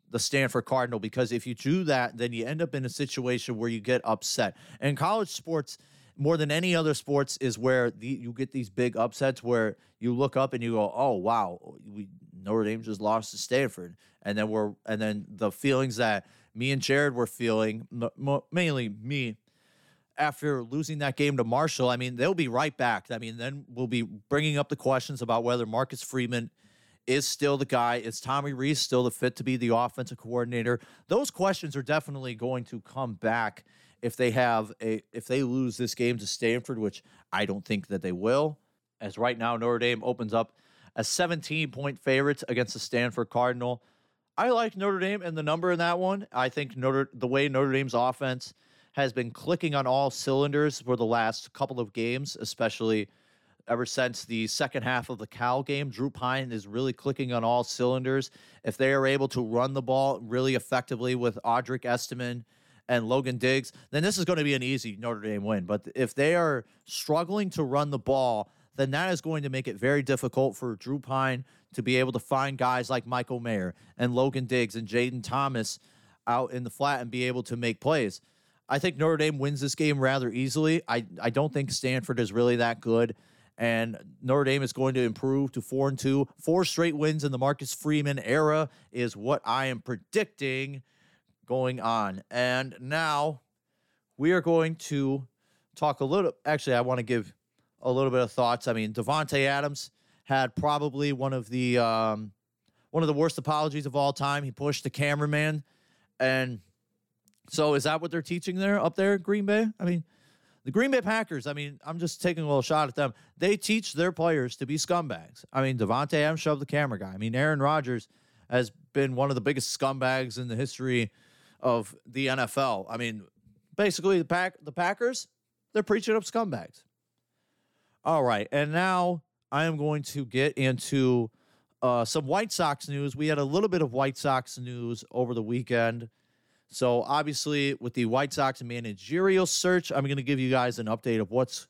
the Stanford Cardinal because if you do that, then you end up in a situation where you get upset. And college sports, more than any other sports, is where the, you get these big upsets where you look up and you go, "Oh wow, we Notre Dame just lost to Stanford," and then we're and then the feelings that me and Jared were feeling, mainly me, after losing that game to Marshall. I mean, they'll be right back. I mean, then we'll be bringing up the questions about whether Marcus Freeman is still the guy. Is Tommy Rees still the fit to be the offensive coordinator? Those questions are definitely going to come back if they have a if they lose this game to Stanford, which I don't think that they will. As right now Notre Dame opens up a 17 point favorite against the Stanford Cardinal. I like Notre Dame and the number in that one. I think Notre the way Notre Dame's offense has been clicking on all cylinders for the last couple of games, especially ever since the second half of the Cal game. Drew Pyne is really clicking on all cylinders. If they are able to run the ball really effectively with Audric Estimé and Logan Diggs, then this is going to be an easy Notre Dame win. But if they are struggling to run the ball, then that is going to make it very difficult for Drew Pyne to be able to find guys like Michael Mayer and Logan Diggs and Jayden Thomas out in the flat and be able to make plays. I think Notre Dame wins this game rather easily. I, I don't think Stanford is really that good and Notre Dame is going to improve to four and two. Four straight wins in the Marcus Freeman era is what I am predicting going on. And now we are going to talk a little. Actually, I want to give a little bit of thoughts. I mean, Davante Adams had probably one of the um, one of the worst apologies of all time. He pushed the cameraman, and So is that what they're teaching there up there Green Bay? I mean, the Green Bay Packers, I mean, I'm just taking a little shot at them. They teach their players to be scumbags. I mean, Davante Adams shoved the camera guy. I mean, Aaron Rodgers has been one of the biggest scumbags in the history of the NFL. I mean, basically the pack the Packers, they're preaching up scumbags. All right, and now I am going to get into uh, some White Sox news. We had a little bit of White Sox news over the weekend. So obviously, with the White Sox managerial search, I'm going to give you guys an update of what's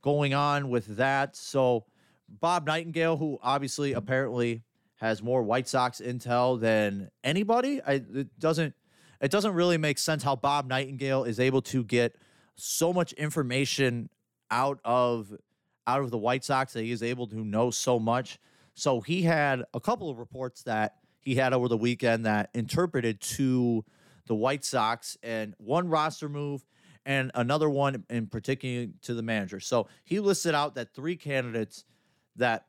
going on with that. So Bob Nightingale, who obviously apparently has more White Sox intel than anybody, I, it doesn't it doesn't really make sense how Bob Nightingale is able to get so much information out of out of the White Sox that he is able to know so much. So he had a couple of reports that he had over the weekend that interpreted to the White Sox and one roster move and another one in particular to the manager. So he listed out that three candidates that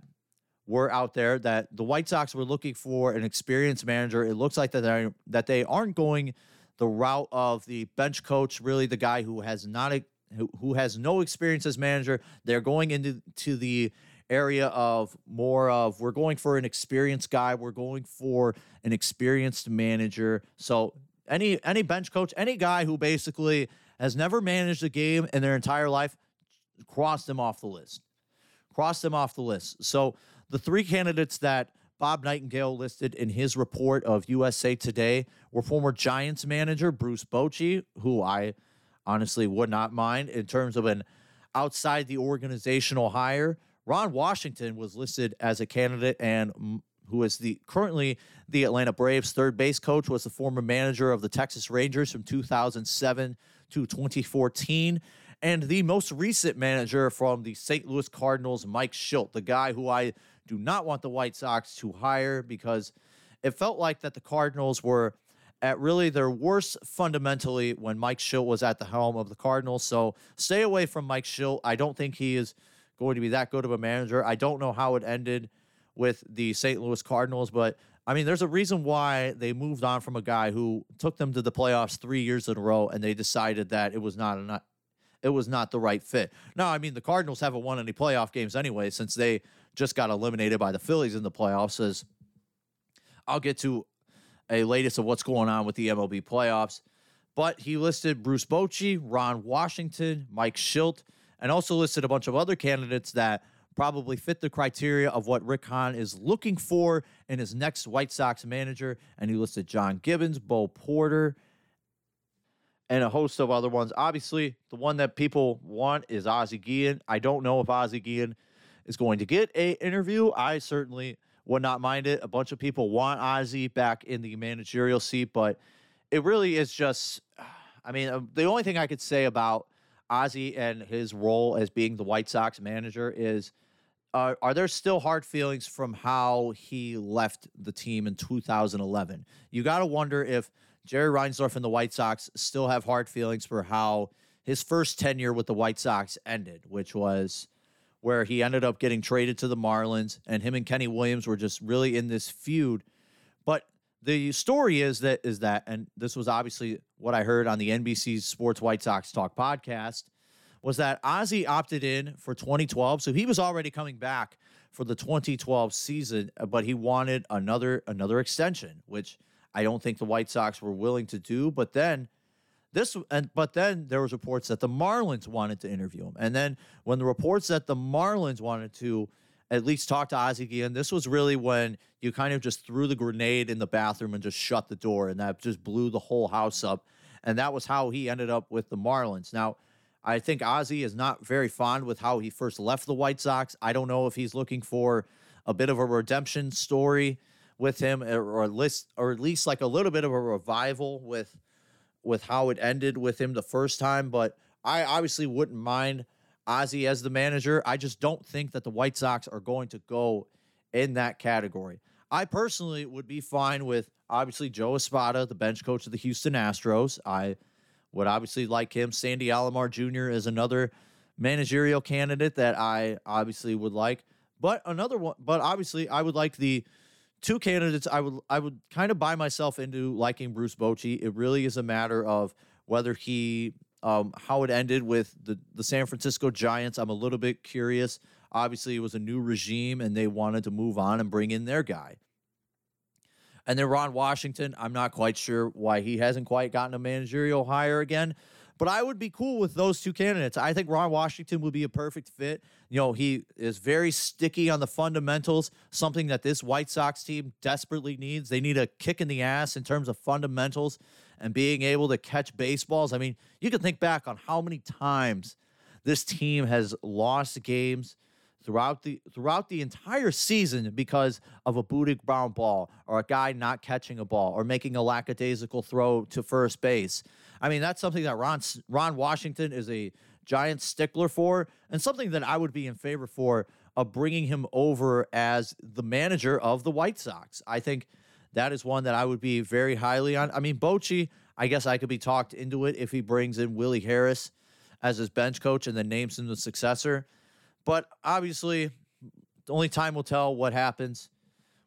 were out there that the White Sox were looking for an experienced manager. It looks like that they that they aren't going the route of the bench coach, really the guy who has not a, who, who has no experience as manager. They're going into to the area of more of we're going for an experienced guy, we're going for an experienced manager. So any any bench coach, any guy who basically has never managed a game in their entire life, cross them off the list. Cross them off the list. So the three candidates that Bob Nightingale listed in his report of USA Today were former Giants manager Bruce Bochy, who I honestly would not mind in terms of an outside the organizational hire. Ron Washington was listed as a candidate and who is the currently the Atlanta Braves third base coach, was the former manager of the Texas Rangers from 2007 to 2014, and the most recent manager from the St. Louis Cardinals, Mike Shildt, the guy who I do not want the White Sox to hire because it felt like that the Cardinals were at really their worst fundamentally when Mike Shildt was at the helm of the Cardinals. So stay away from Mike Shildt. I don't think he is going to be that good of a manager. I don't know how it ended with the St. Louis Cardinals, but I mean, there's a reason why they moved on from a guy who took them to the playoffs three years in a row, and they decided that it was not enough. It was not the right fit. Now, I mean, the Cardinals haven't won any playoff games anyway since they just got eliminated by the Phillies in the playoffs. As I'll get to a latest of what's going on with the MLB playoffs. But he listed Bruce Bochy, Ron Washington, Mike Shildt, and also listed a bunch of other candidates that probably fit the criteria of what Rick Hahn is looking for in his next White Sox manager. And he listed John Gibbons, Bo Porter, and a host of other ones. Obviously, the one that people want is Ozzie Guillen. I don't know if Ozzie Guillen is going to get a interview. I certainly would not mind it. A bunch of people want Ozzie back in the managerial seat, but it really is just. <sighs> I mean, uh, the only thing I could say about Ozzie and his role as being the White Sox manager is are there still hard feelings from how he left the team in 2011? You got to wonder if Jerry Reinsdorf and the White Sox still have hard feelings for how his first tenure with the White Sox ended, which was where he ended up getting traded to the Marlins, and him and Kenny Williams were just really in this feud. But the story is that is that, and this was obviously what I heard on the NBC Sports White Sox Talk podcast was that Ozzie opted in for 2012, so he was already coming back for the 2012 season, uh, but he wanted another another extension, which I don't think the White Sox were willing to do. But then this and but then there was reports that the Marlins wanted to interview him, and then when the reports that the Marlins wanted to at least talk to Ozzie again, this was really when you kind of just threw the grenade in the bathroom and just shut the door, and that just blew the whole house up. And that was how he ended up with the Marlins. Now, I think Ozzie is not very fond with how he first left the White Sox. I don't know if he's looking for a bit of a redemption story with him, or at least, or at least like a little bit of a revival with with how it ended with him the first time. But I obviously wouldn't mind Ozzie as the manager. I just don't think that the White Sox are going to go in that category. I personally would be fine with obviously Joe Espada, the bench coach of the Houston Astros. I would obviously like him. Sandy Alomar Jr. is another managerial candidate that I obviously would like. But another one, but obviously I would like the two candidates I would I would kind of buy myself into liking Bruce Bochy. It really is a matter of whether he um, how it ended with the the San Francisco Giants. I'm a little bit curious. Obviously, it was a new regime and they wanted to move on and bring in their guy. And then Ron Washington, I'm not quite sure why he hasn't quite gotten a managerial hire again. But I would be cool with those two candidates. I think Ron Washington would be a perfect fit. You know, he is very sticky on the fundamentals, something that this White Sox team desperately needs. They need a kick in the ass in terms of fundamentals and being able to catch baseballs. I mean, you can think back on how many times this team has lost games throughout the throughout the entire season because of a booted ground ball or a guy not catching a ball or making a lackadaisical throw to first base. I mean, that's something that Ron Ron Washington is a giant stickler for, and something that I would be in favor for of bringing him over as the manager of the White Sox. I think that is one that I would be very highly on. I mean, Bochy, I guess I could be talked into it if he brings in Willie Harris as his bench coach and then names him the successor. But obviously, only time will tell what happens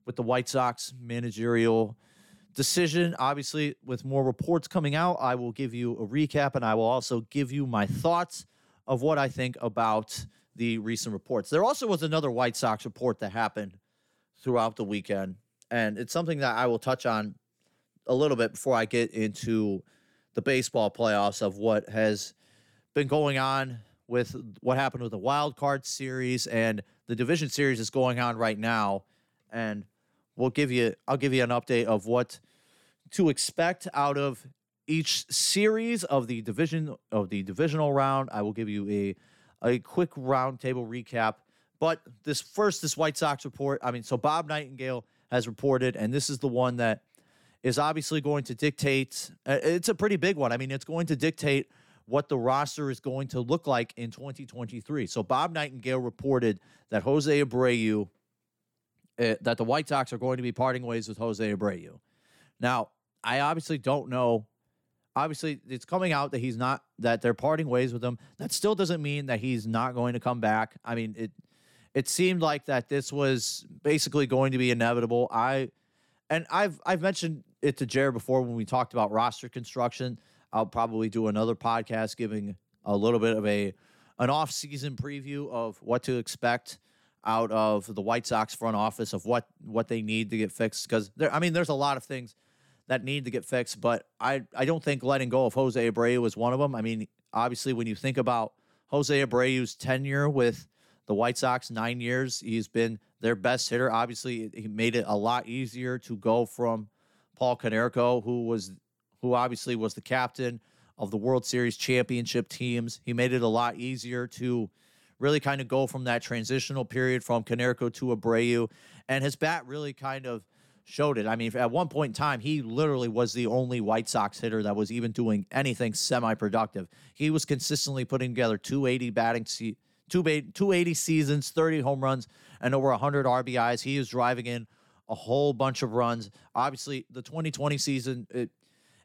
with the White Sox managerial decision. Obviously, with more reports coming out, I will give you a recap and I will also give you my thoughts of what I think about the recent reports. There also was another White Sox report that happened throughout the weekend, and it's something that I will touch on a little bit before I get into the baseball playoffs of what has been going on with what happened with the wild card series and the division series is going on right now and we'll give you I'll give you an update of what to expect out of each series of the division of the divisional round. I will give you a a quick roundtable recap. But this first, this White Sox report. I mean, so Bob Nightingale has reported, and this is the one that is obviously going to dictate. Uh, it's a pretty big one. I mean, it's going to dictate what the roster is going to look like in 2023. So Bob Nightingale reported that Jose Abreu uh, that the White Sox are going to be parting ways with Jose Abreu. Now, I obviously don't know. Obviously, it's coming out that he's not that they're parting ways with him. That still doesn't mean that he's not going to come back. I mean, it it seemed like that this was basically going to be inevitable. I and I've I've mentioned it to Jared before when we talked about roster construction. I'll probably do another podcast giving a little bit of a an off-season preview of what to expect out of the White Sox front office of what what they need to get fixed because there I mean there's a lot of things that need to get fixed, but I I don't think letting go of Jose Abreu was one of them. I mean, obviously when you think about Jose Abreu's tenure with the White Sox, 9 years, he's been their best hitter. Obviously, he made it a lot easier to go from Paul Konerko, who was who obviously was the captain of the World Series championship teams. He made it a lot easier to really kind of go from that transitional period from Konerko to Abreu. And his bat really kind of showed it. I mean, at one point in time, he literally was the only White Sox hitter that was even doing anything semi productive. He was consistently putting together 280 batting se- 280 seasons, 30 home runs, and over 100 RBIs. He is driving in a whole bunch of runs. Obviously, the 2020 season, it,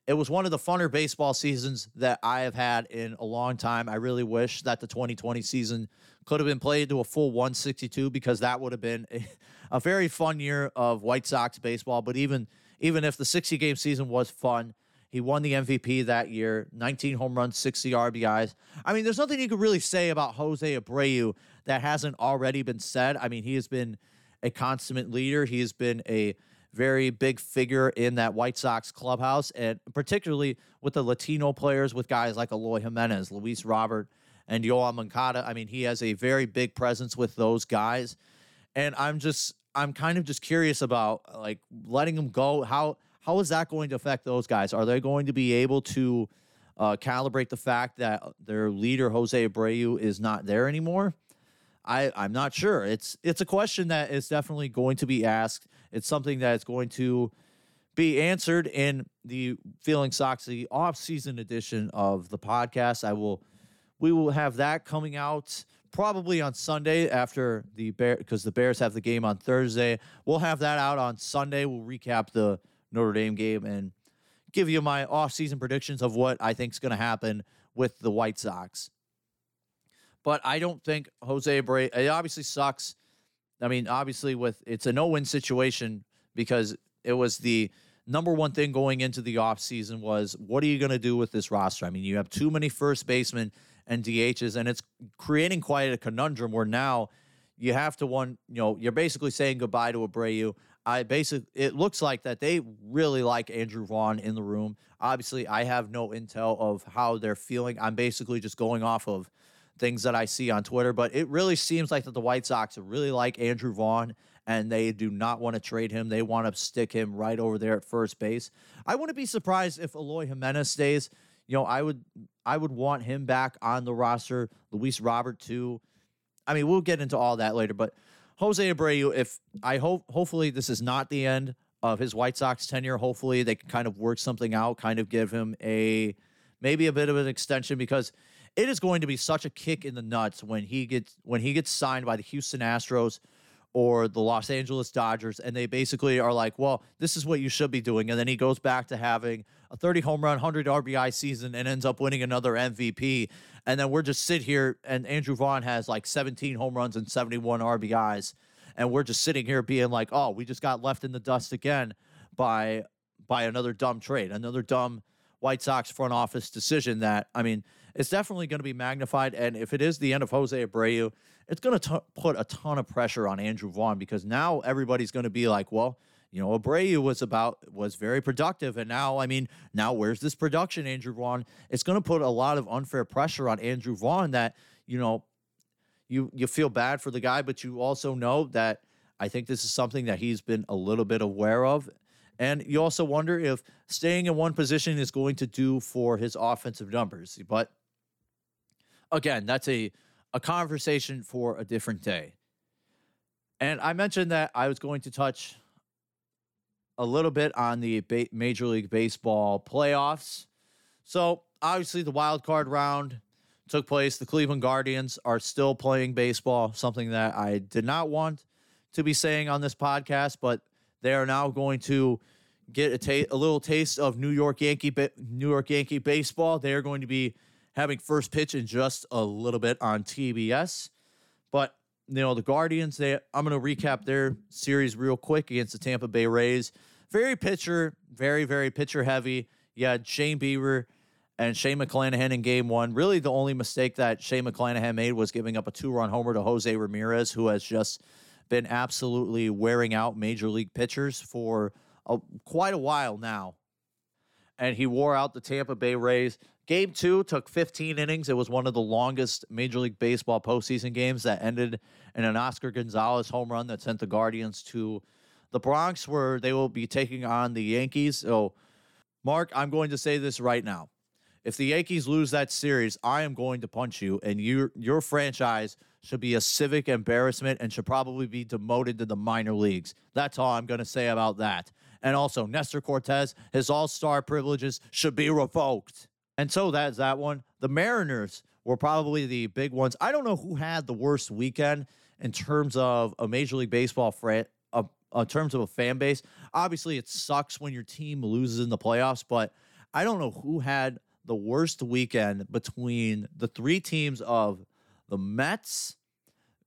it was one of the funner baseball seasons that I have had in a long time. I really wish that the 2020 season could have been played to a full 162 because that would have been a, <laughs> a very fun year of White Sox baseball. But even even if the 60 game season was fun, he won the MVP that year, 19 home runs, 60 RBIs. I mean, there's nothing you could really say about Jose Abreu that hasn't already been said. I mean, he has been a consummate leader. He has been a very big figure in that White Sox clubhouse, and particularly with the Latino players, with guys like Eloy Jimenez, Luis Robert, and Yoan Moncada. I mean, he has a very big presence with those guys, and I'm just I'm kind of just curious about like letting him go. How how is that going to affect those guys? Are they going to be able to uh, calibrate the fact that their leader Jose Abreu is not there anymore? I, I'm not sure. It's it's a question that is definitely going to be asked. It's something that is going to be answered in the Feeling Soxy off-season edition of the podcast. I will we will have that coming out probably on Sunday after the Bear because the Bears have the game on Thursday. We'll have that out on Sunday. We'll recap the Notre Dame game and give you my off-season predictions of what I think is going to happen with the White Sox. But I don't think Jose Abreu. It obviously sucks. I mean, obviously, with it's a no-win situation because it was the number one thing going into the offseason was what are you going to do with this roster? I mean, you have too many first basemen and DHs, and it's creating quite a conundrum where now you have to one, you know, you're basically saying goodbye to Abreu. I basically, it looks like that they really like Andrew Vaughn in the room. Obviously, I have no intel of how they're feeling. I'm basically just going off of things that I see on Twitter, but it really seems like that the White Sox really like Andrew Vaughn and they do not want to trade him. They want to stick him right over there at first base. I wouldn't be surprised if Eloy Jimenez stays. You know, I would I would want him back on the roster. Luis Robert too. I mean, we'll get into all that later, but Jose Abreu, if I hope hopefully this is not the end of his White Sox tenure. Hopefully they can kind of work something out, kind of give him a maybe a bit of an extension because it is going to be such a kick in the nuts when he gets when he gets signed by the Houston Astros or the Los Angeles Dodgers, and they basically are like, well, this is what you should be doing. And then he goes back to having a 30 home run, 100 RBI season and ends up winning another MVP. And then we're just sit here, and Andrew Vaughn has like 17 home runs and 71 RBIs. And we're just sitting here being like, oh, we just got left in the dust again by by another dumb trade, another dumb White Sox front office decision that, I mean, it's definitely going to be magnified. And if it is the end of Jose Abreu, it's going to put a ton of pressure on Andrew Vaughn because now everybody's going to be like, well, you know, Abreu was about was very productive, and now I mean, now where's this production, Andrew Vaughn? It's going to put a lot of unfair pressure on Andrew Vaughn. That you know, you you feel bad for the guy, but you also know that I think this is something that he's been a little bit aware of. And you also wonder if staying in one position is going to do for his offensive numbers. But again, that's a a conversation for a different day. And I mentioned that I was going to touch a little bit on the ba- Major League Baseball playoffs. So, obviously, the wild card round took place. The Cleveland Guardians are still playing baseball, something that I did not want to be saying on this podcast, but they are now going to get a, ta- a little taste of New York Yankee ba- New York Yankee baseball. They are going to be having first pitch in just a little bit on TBS. But you know the Guardians. They I'm going to recap their series real quick against the Tampa Bay Rays. Very pitcher, very very pitcher heavy. Yeah, Shane Bieber and Shane McClanahan in Game One. Really, the only mistake that Shane McClanahan made was giving up a two-run homer to Jose Ramirez, who has just been absolutely wearing out major league pitchers for a, quite a while now. And he wore out the Tampa Bay Rays. Game two took 15 innings. It was one of the longest Major League Baseball postseason games that ended in an Oscar Gonzalez home run that sent the Guardians to the Bronx, where they will be taking on the Yankees. So, Mark, I'm going to say this right now. If the Yankees lose that series, I am going to punch you, and your your franchise should be a civic embarrassment and should probably be demoted to the minor leagues. That's all I'm going to say about that. And also, Nestor Cortes, his all star privileges should be revoked. And so that's that one. The Mariners were probably the big ones. I don't know who had the worst weekend in terms of a Major League Baseball fran- uh, in terms of a fan base. Obviously, it sucks when your team loses in the playoffs, but I don't know who had the worst weekend between the three teams of the Mets.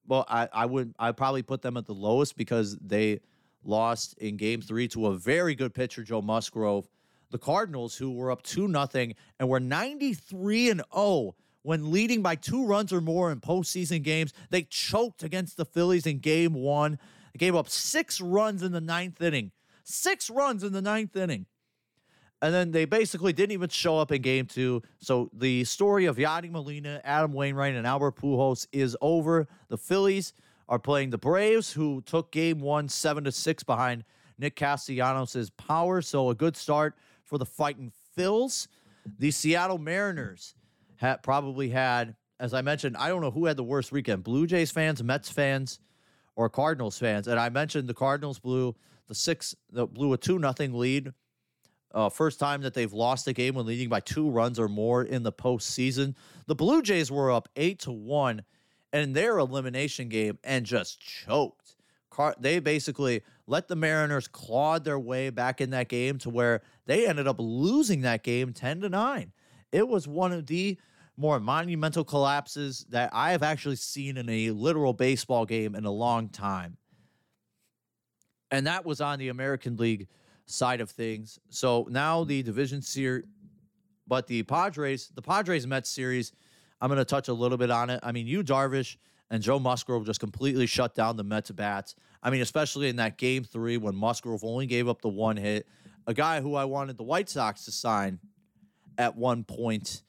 Well, I, I would I probably put them at the lowest because they lost in game three to a very good pitcher, Joe Musgrove the Cardinals, who were up 2 nothing and were 93 and 0 when leading by two runs or more in postseason games. They choked against the Phillies in game one. They gave up six runs in the ninth inning. Six runs in the ninth inning. And then they basically didn't even show up in game two. So the story of Yadi Molina, Adam Wainwright, and Albert Pujols is over. The Phillies are playing the Braves, who took game one seven to six behind Nick Castellanos' power. So a good start for the Fighting Phils. The Seattle Mariners had probably had, as I mentioned, I don't know who had the worst weekend: Blue Jays fans, Mets fans, or Cardinals fans. And I mentioned the Cardinals blew the six, the blew a two nothing lead. Uh, first time that they've lost a game when leading by two runs or more in the postseason. The Blue Jays were up eight to one in their elimination game and just choked. Car- they basically let the Mariners clawed their way back in that game to where they ended up losing that game 10 to 9. It was one of the more monumental collapses that I have actually seen in a literal baseball game in a long time. and that was on the American League side of things. So now the division series, but the Padres, the Padres Mets series, I'm going to touch a little bit on it. I mean, Yu Darvish and Joe Musgrove just completely shut down the Mets bats. I mean, especially in that game three when Musgrove only gave up the one hit, a guy who I wanted the White Sox to sign at one point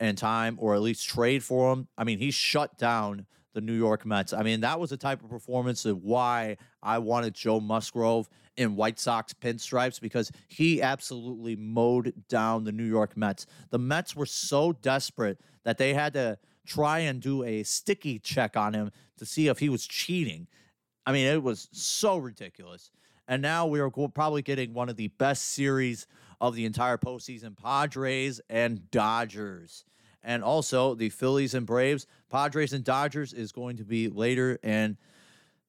in time or at least trade for him. I mean, he shut down the New York Mets. I mean, that was the type of performance of why I wanted Joe Musgrove in White Sox pinstripes because he absolutely mowed down the New York Mets. The Mets were so desperate that they had to try and do a sticky check on him to see if he was cheating. I mean, it was so ridiculous. And now we are probably getting one of the best series of the entire postseason Padres and Dodgers. And also the Phillies and Braves. Padres and Dodgers is going to be later. And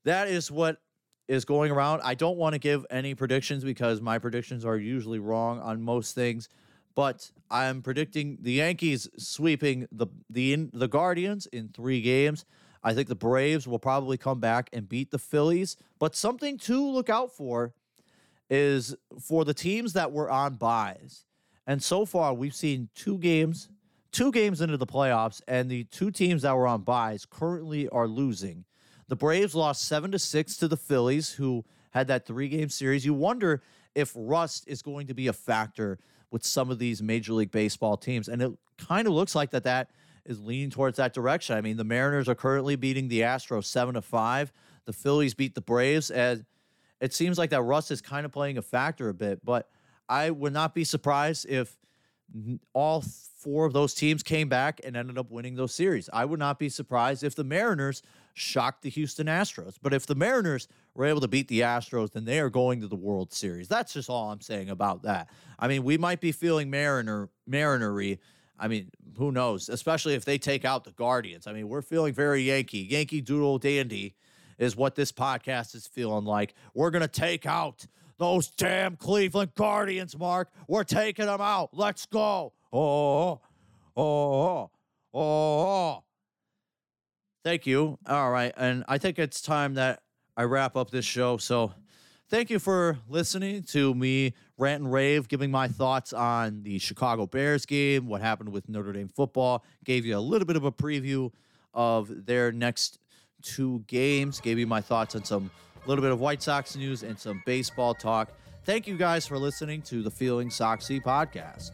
that is what is going around. I don't want to give any predictions because my predictions are usually wrong on most things. But I'm predicting the Yankees sweeping the the the Guardians in three games. I think the Braves will probably come back and beat the Phillies. But something to look out for is for the teams that were on byes. And so far, we've seen two games, two games into the playoffs, and the two teams that were on byes currently are losing. The Braves lost seven to six to the Phillies, who had that three game series. You wonder if rust is going to be a factor with some of these Major League Baseball teams, and it kind of looks like that that is leaning towards that direction. I mean, the Mariners are currently beating the Astros seven to five. The Phillies beat the Braves, and it seems like that rust is kind of playing a factor a bit. But I would not be surprised if all four of those teams came back and ended up winning those series. I would not be surprised if the Mariners shocked the Houston Astros. But if the Mariners were able to beat the Astros, then they are going to the World Series. That's just all I'm saying about that. I mean, we might be feeling Mariner Marinery I mean, who knows? Especially if they take out the Guardians. I mean, we're feeling very Yankee. Yankee Doodle Dandy is what this podcast is feeling like. We're going to take out those damn Cleveland Guardians, Mark. We're taking them out. Let's go. Oh, oh, oh, oh. Thank you. All right. And I think it's time that I wrap up this show. So thank you for listening to me rant and rave, giving my thoughts on the Chicago Bears game, what happened with Notre Dame football, gave you a little bit of a preview of their next two games, gave you my thoughts on some a little bit of White Sox news and some baseball talk. Thank you guys for listening to the Feeling Soxy podcast.